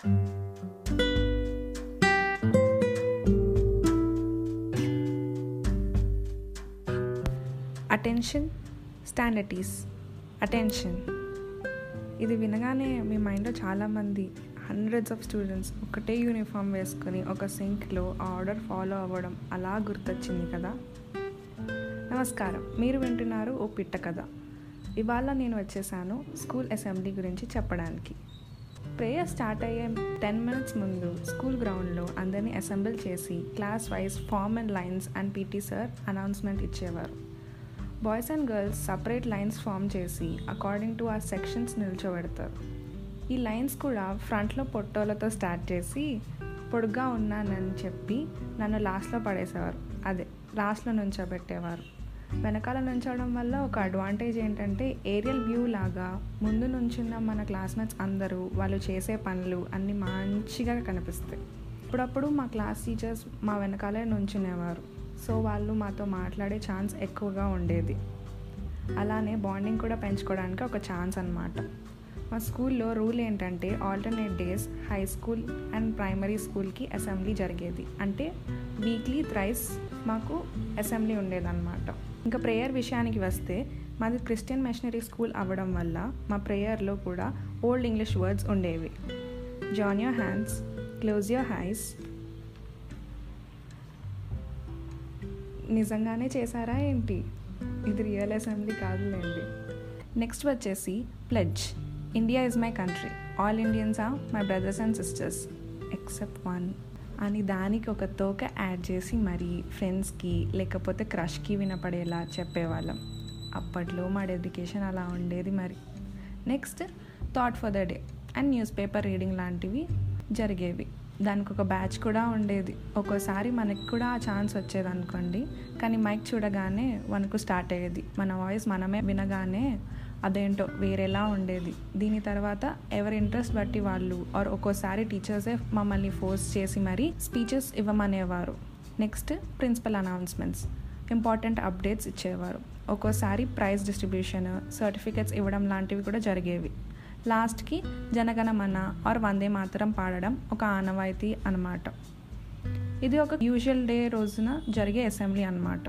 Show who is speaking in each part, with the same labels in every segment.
Speaker 1: Attention స్టాండర్టీస్ attention ఇది వినగానే మీ మైండ్లో చాలామంది హండ్రెడ్స్ ఆఫ్ స్టూడెంట్స్ ఒకటే యూనిఫామ్ వేసుకొని ఒక సింక్లో ఆర్డర్ ఫాలో అవ్వడం అలా గుర్తొచ్చింది కదా? నమస్కారం. మీరు వింటున్నారు ఓ పిట్ట కథ. ఇవాళ నేను వచ్చేసాను స్కూల్ అసెంబ్లీ గురించి చెప్పడానికి. ప్రేయర్ స్టార్ట్ అయ్యే టెన్ మినిట్స్ ముందు స్కూల్ గ్రౌండ్లో అందరినీ అసెంబ్ల్ చేసి class wise form and lines and PT sir announcement ఇచ్చేవారు. Boys and girls separate lines form చేసి అకార్డింగ్ టు ఆ సెక్షన్స్ నిల్చోబెడతారు. ఈ లైన్స్ కూడా ఫ్రంట్లో పొట్టోలతో స్టార్ట్ చేసి పొడుగ్గా ఉన్నానని చెప్పి నన్ను లాస్ట్లో పడేసేవారు. అదే లాస్ట్లో నుంచోబెట్టేవారు. వెనకాల నుంచడం వల్ల ఒక అడ్వాంటేజ్ ఏంటంటే ఏరియల్ వ్యూ లాగా ముందు నుంచున్న మన క్లాస్మేట్స్ అందరూ వాళ్ళు చేసే పనులు అన్నీ మంచిగా కనిపిస్తాయి. అప్పుడప్పుడు మా క్లాస్ టీచర్స్ మా వెనకాలే నుంచునేవారు. సో వాళ్ళు మాతో మాట్లాడే ఛాన్స్ ఎక్కువగా ఉండేది. అలానే బాండింగ్ కూడా పెంచుకోవడానికి ఒక ఛాన్స్ అనమాట మా స్కూల్లో రూల్ ఏంటంటే alternate days high school and primary స్కూల్కి అసెంబ్లీ జరిగేది. అంటే వీక్లీ థ్రైస్ మాకు అసెంబ్లీ ఉండేదన్నమాట. ఇంకా ప్రేయర్ విషయానికి వస్తే మాది క్రిస్టియన్ మిషనరీ స్కూల్ అవ్వడం వల్ల మా ప్రేయర్లో కూడా ఓల్డ్ ఇంగ్లీష్ వర్డ్స్ ఉండేవి. Join your hands close your eyes నిజంగానే చేశారా ఏంటి? ఇది రియల్ అసెంబ్లీ కాదులేండి. నెక్స్ట్ వచ్చేసి pledge India is my country all Indians are my brothers and sisters except one అని దానికి ఒక తోక యాడ్ చేసి మరి ఫ్రెండ్స్కి లేకపోతే క్రష్కి వినపడేలా చెప్పేవాళ్ళం. అప్పట్లో మా డెడికేషన్ అలా ఉండేది మరి. Next thought for the day. And newspaper reading లాంటివి జరిగేవి. దానికి ఒక బ్యాచ్ కూడా ఉండేది. ఒక్కోసారి మనకి కూడా ఆ ఛాన్స్ వచ్చేది అనుకోండి కానీ మైక్ చూడగానే మనకు స్టార్ట్ అయ్యేది. మన వాయిస్ మనమే వినగానే అదేంటో వేరేలా ఉండేది. దీని తర్వాత ఎవరి ఇంట్రెస్ట్ బట్టి వాళ్ళు ఆర్ ఒక్కోసారి టీచర్సే మమ్మల్ని ఫోర్స్ చేసి మరీ speeches ఇవ్వమనేవారు. Next principal announcements. Important updates ఇచ్చేవారు. ఒక్కోసారి ప్రైజ్ డిస్ట్రిబ్యూషన్ సర్టిఫికెట్స్ ఇవ్వడం లాంటివి కూడా జరిగేవి. లాస్ట్కి జనగణమన ఆర్ వందే మాతరం పాడడం ఒక ఆనవాయితీ అనమాట ఇది ఒక యూజువల్ డే రోజున జరిగే అసెంబ్లీ అనమాట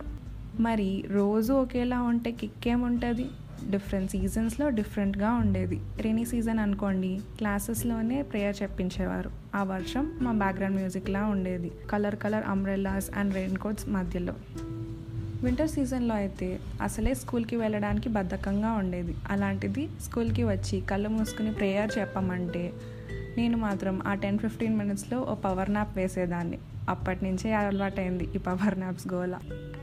Speaker 1: మరి రోజు ఒకేలా ఉంటే కిక్ ఏముంటుంది డిఫరెంట్ సీజన్స్లో డిఫరెంట్గా ఉండేది. రెనీ సీజన్ అనుకోండి క్లాసెస్లోనే ప్రేయర్ చెప్పించేవారు ఆ వర్షం మా బ్యాక్గ్రౌండ్ మ్యూజిక్లా ఉండేది. Colour colour umbrellas and raincoats మధ్యలో వింటర్ సీజన్లో అయితే అసలే స్కూల్కి వెళ్ళడానికి బద్ధకంగా ఉండేది. అలాంటిది స్కూల్కి వచ్చి కళ్ళు మూసుకుని ప్రేయర్ చెప్పమంటే నేను మాత్రం ఆ టెన్ ఫిఫ్టీన్ మినిట్స్లో ఓ పవర్ నాప్ వేసేదాన్ని. అప్పటి నుంచే అలవాటైంది ఈ పవర్ నాప్స్ గోల.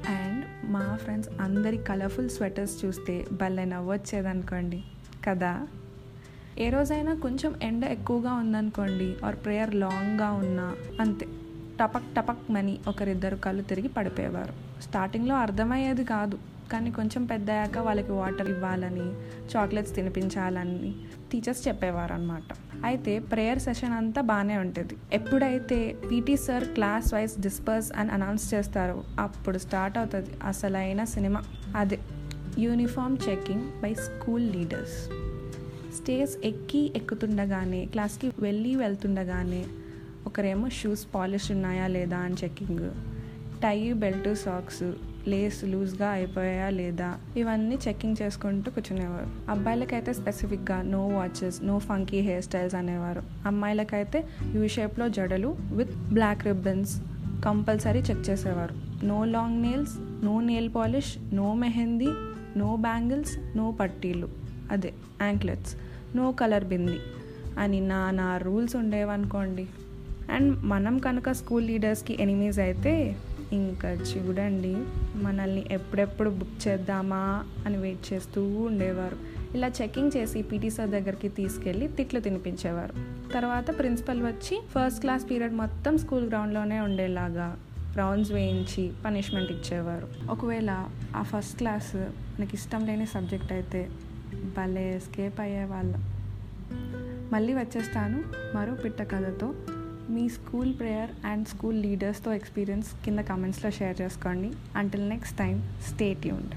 Speaker 1: అండ్ మా ఫ్రెండ్స్ అందరి కలర్ఫుల్ స్వెటర్స్ చూస్తే భలే నవ్వొచ్చేదనుకోండి కదా? ఏ రోజైనా కొంచెం ఎండ ఎక్కువగా ఉందనుకోండి ఆర్ ప్రేయర్ లాంగ్గా ఉన్నా అంతే. టపక్ టపక్ మని ఒకరిద్దరు కళ్ళు తిరిగి పడిపోయేవారు. స్టార్టింగ్లో అర్థమయ్యేది కాదు. కానీ కొంచెం పెద్దయ్యాక వాళ్ళకి వాటర్ ఇవ్వాలని చాక్లెట్స్ తినిపించాలని టీచర్స్ చెప్పేవారు అనమాట అయితే ప్రేయర్ సెషన్ అంతా బాగానే ఉంటుంది. ఎప్పుడైతే PT sir class wise disperse అని అనౌన్స్ చేస్తారో అప్పుడు స్టార్ట్ అవుతుంది అసలైన సినిమా. అదే uniform checking by school leaders stage ఎక్కి ఎక్కుతుండగానే క్లాస్కి వెళ్ళి వెళ్తుండగానే ఒకరేమో షూస్ పాలిష్ ఉన్నాయా లేదా అని checking tie belt socks lace లూజ్గా అయిపోయాయా లేదా? ఇవన్నీ చెకింగ్ చేసుకుంటూ కూర్చునేవారు. అబ్బాయిలకైతే స్పెసిఫిక్గా no watches no funky hair styles అనేవారు. అమ్మాయిలకైతే యూ షేప్లో జడలు with black ribbons compulsory check చేసేవారు. No long nails no nail polish no mehndi no bangles no పట్టీలు. అదే యాంక్లెట్స్. నో కలర్ బింది అని నా నా రూల్స్ ఉండేవనుకోండి. అండ్ మనం కనుక స్కూల్ లీడర్స్కి ఎనిమీస్ అయితే ఇంకా చూడండి మనల్ని ఎప్పుడెప్పుడు బుక్ చేద్దామా అని వెయిట్ చేస్తూ ఉండేవారు. ఇలా చెకింగ్ చేసి పీటీ సార్ దగ్గరికి తీసుకెళ్ళి తిట్లు తినిపించేవారు. తర్వాత ప్రిన్సిపల్ వచ్చి ఫస్ట్ క్లాస్ పీరియడ్ మొత్తం స్కూల్ గ్రౌండ్లోనే ఉండేలాగా రౌండ్స్ వేయించి పనిష్మెంట్ ఇచ్చేవారు. ఒకవేళ ఆ ఫస్ట్ క్లాస్ నాకు ఇష్టం లేని సబ్జెక్ట్ అయితే భలే ఎస్కేప్ అయ్యేవాళ్ళం. మళ్ళీ వచ్చేస్తాను మరో పిట్ట కథతో మీ స్కూల్ ప్రేయర్ అండ్ స్కూల్ లీడర్స్తో ఎక్స్పీరియన్స్ కింద కామెంట్స్లో షేర్ చేసుకోండి. Until next time stay tuned